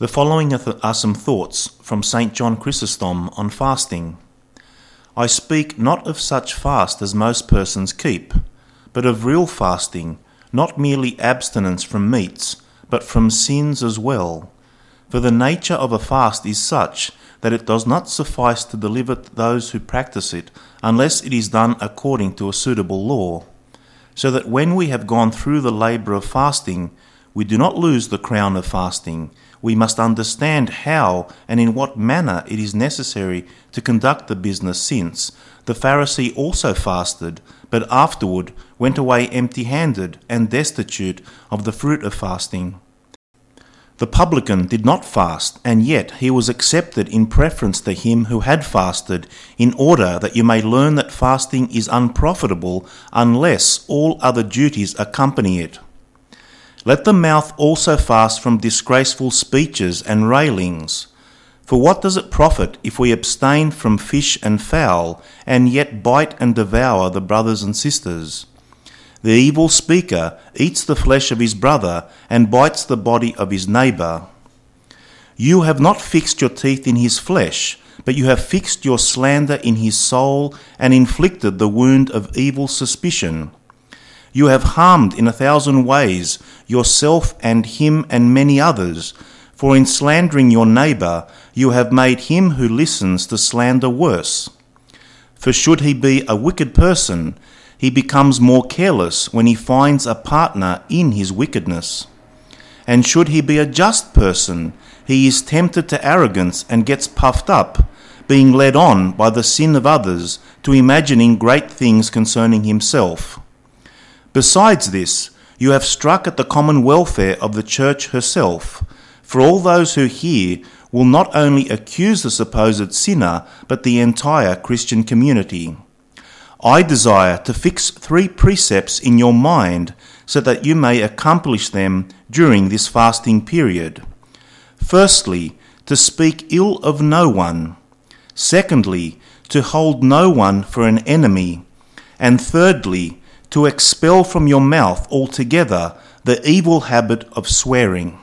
The following are some thoughts from St. John Chrysostom on fasting. I speak not of such fast as most persons keep, but of real fasting, not merely abstinence from meats, but from sins as well. For the nature of a fast is such that it does not suffice to deliver those who practice it unless it is done according to a suitable law. So that when we have gone through the labour of fasting, we do not lose the crown of fasting we must understand how and in what manner it is necessary to conduct the business since the Pharisee also fasted, but afterward went away empty handed and destitute of the fruit of fasting. The publican did not fast, and yet he was accepted in preference to him who had fasted, in order that you may learn that fasting is unprofitable unless all other duties accompany it. Let the mouth also fast from disgraceful speeches and railings. For what does it profit if we abstain from fish and fowl, and yet bite and devour the brothers and sisters? The evil speaker eats the flesh of his brother, and bites the body of his neighbour. You have not fixed your teeth in his flesh, but you have fixed your slander in his soul, and inflicted the wound of evil suspicion. You have harmed in a thousand ways yourself and him and many others, for in slandering your neighbour you have made him who listens to slander worse. For should he be a wicked person, he becomes more careless when he finds a partner in his wickedness. And should he be a just person, he is tempted to arrogance and gets puffed up, being led on by the sin of others to imagining great things concerning himself. Besides this, you have struck at the common welfare of the Church herself, for all those who hear will not only accuse the supposed sinner, but the entire Christian community. I desire to fix three precepts in your mind so that you may accomplish them during this fasting period. Firstly, to speak ill of no one. Secondly, to hold no one for an enemy. And thirdly, to expel from your mouth altogether the evil habit of swearing.